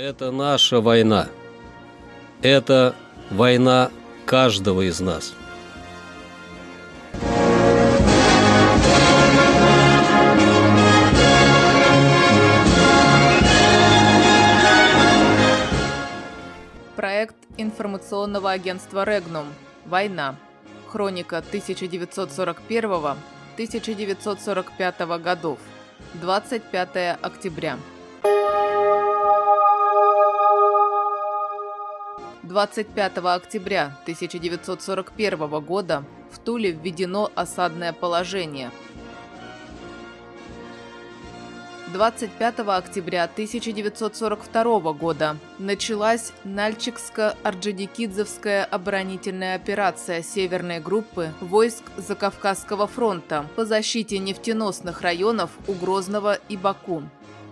Это наша война. Это война каждого из нас. Проект информационного агентства «Регнум. Война. Хроника 1941-1945 годов. 25 октября. 25 октября 1941 года в Туле введено осадное положение. 25 октября 1942 года началась Нальчикско-Орджоникидзевская оборонительная операция Северной группы войск Закавказского фронта по защите нефтеносных районов у Грозного и Баку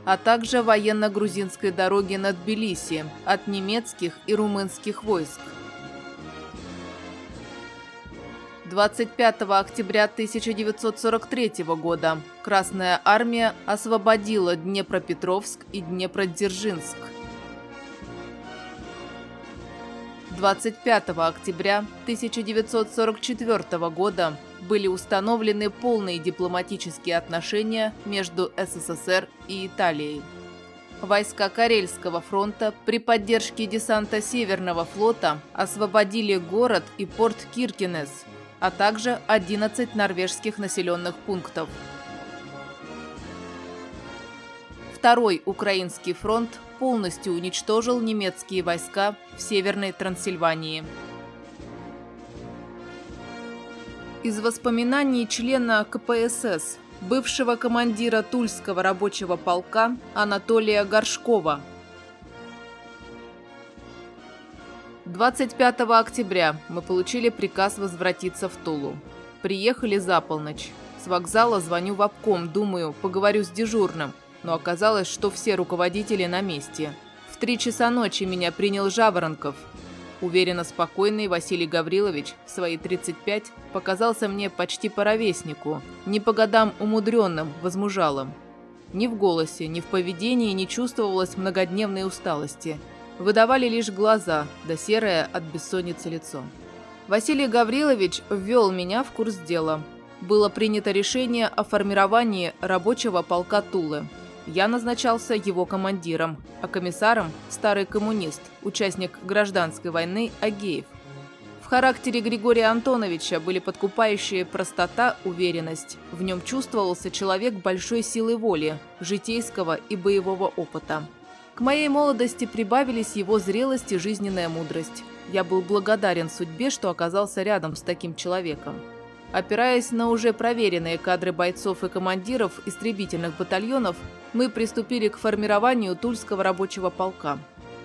а также военно-грузинской дороги на Тбилиси от немецких и румынских войск. 25 октября 1943 года Красная армия освободила Днепропетровск и Днепродзержинск. 25 октября 1944 года были установлены полные дипломатические отношения между СССР и Италией. Войска Карельского фронта при поддержке десанта Северного флота освободили город и порт Киркинес, а также 11 норвежских населенных пунктов. Второй Украинский фронт полностью уничтожил немецкие войска в Северной Трансильвании. Из воспоминаний члена КПСС, бывшего командира Тульского рабочего полка Анатолия Горшкова. 25 октября мы получили приказ возвратиться в Тулу. Приехали за полночь. С вокзала звоню в обком, думаю, поговорю с дежурным, но оказалось, что все руководители на месте. В три часа ночи меня принял Жаворонков, Уверенно спокойный Василий Гаврилович в свои 35 показался мне почти по ровеснику, не по годам умудренным, возмужалым. Ни в голосе, ни в поведении не чувствовалось многодневной усталости. Выдавали лишь глаза, да серое от бессонницы лицо. Василий Гаврилович ввел меня в курс дела. Было принято решение о формировании рабочего полка Тулы – я назначался его командиром, а комиссаром – старый коммунист, участник гражданской войны Агеев. В характере Григория Антоновича были подкупающие простота, уверенность. В нем чувствовался человек большой силы воли, житейского и боевого опыта. К моей молодости прибавились его зрелость и жизненная мудрость. Я был благодарен судьбе, что оказался рядом с таким человеком. Опираясь на уже проверенные кадры бойцов и командиров истребительных батальонов, мы приступили к формированию Тульского рабочего полка.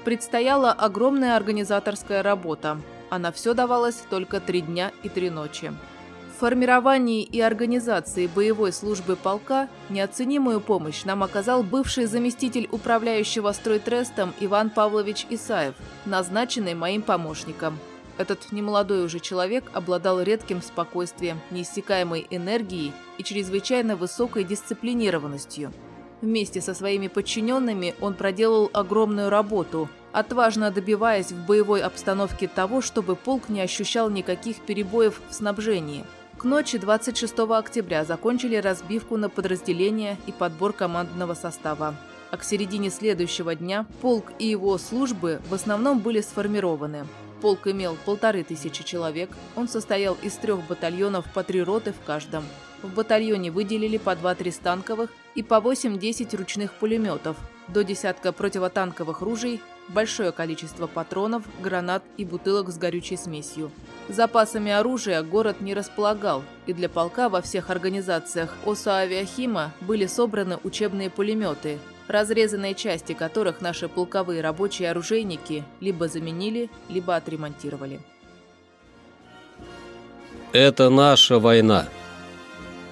Предстояла огромная организаторская работа, а на все давалось только три дня и три ночи. В формировании и организации боевой службы полка неоценимую помощь нам оказал бывший заместитель управляющего стройтрестом Иван Павлович Исаев, назначенный моим помощником – этот немолодой уже человек обладал редким спокойствием, неиссякаемой энергией и чрезвычайно высокой дисциплинированностью. Вместе со своими подчиненными он проделал огромную работу, отважно добиваясь в боевой обстановке того, чтобы полк не ощущал никаких перебоев в снабжении. К ночи 26 октября закончили разбивку на подразделения и подбор командного состава. А к середине следующего дня полк и его службы в основном были сформированы. Полк имел полторы тысячи человек. Он состоял из трех батальонов по три роты в каждом. В батальоне выделили по 2-3 станковых и по 8-10 ручных пулеметов, до десятка противотанковых ружей, большое количество патронов, гранат и бутылок с горючей смесью. Запасами оружия город не располагал, и для полка во всех организациях ОСА «Авиахима» были собраны учебные пулеметы, разрезанные части которых наши полковые рабочие оружейники либо заменили, либо отремонтировали. Это наша война.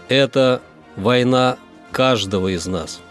Это война каждого из нас.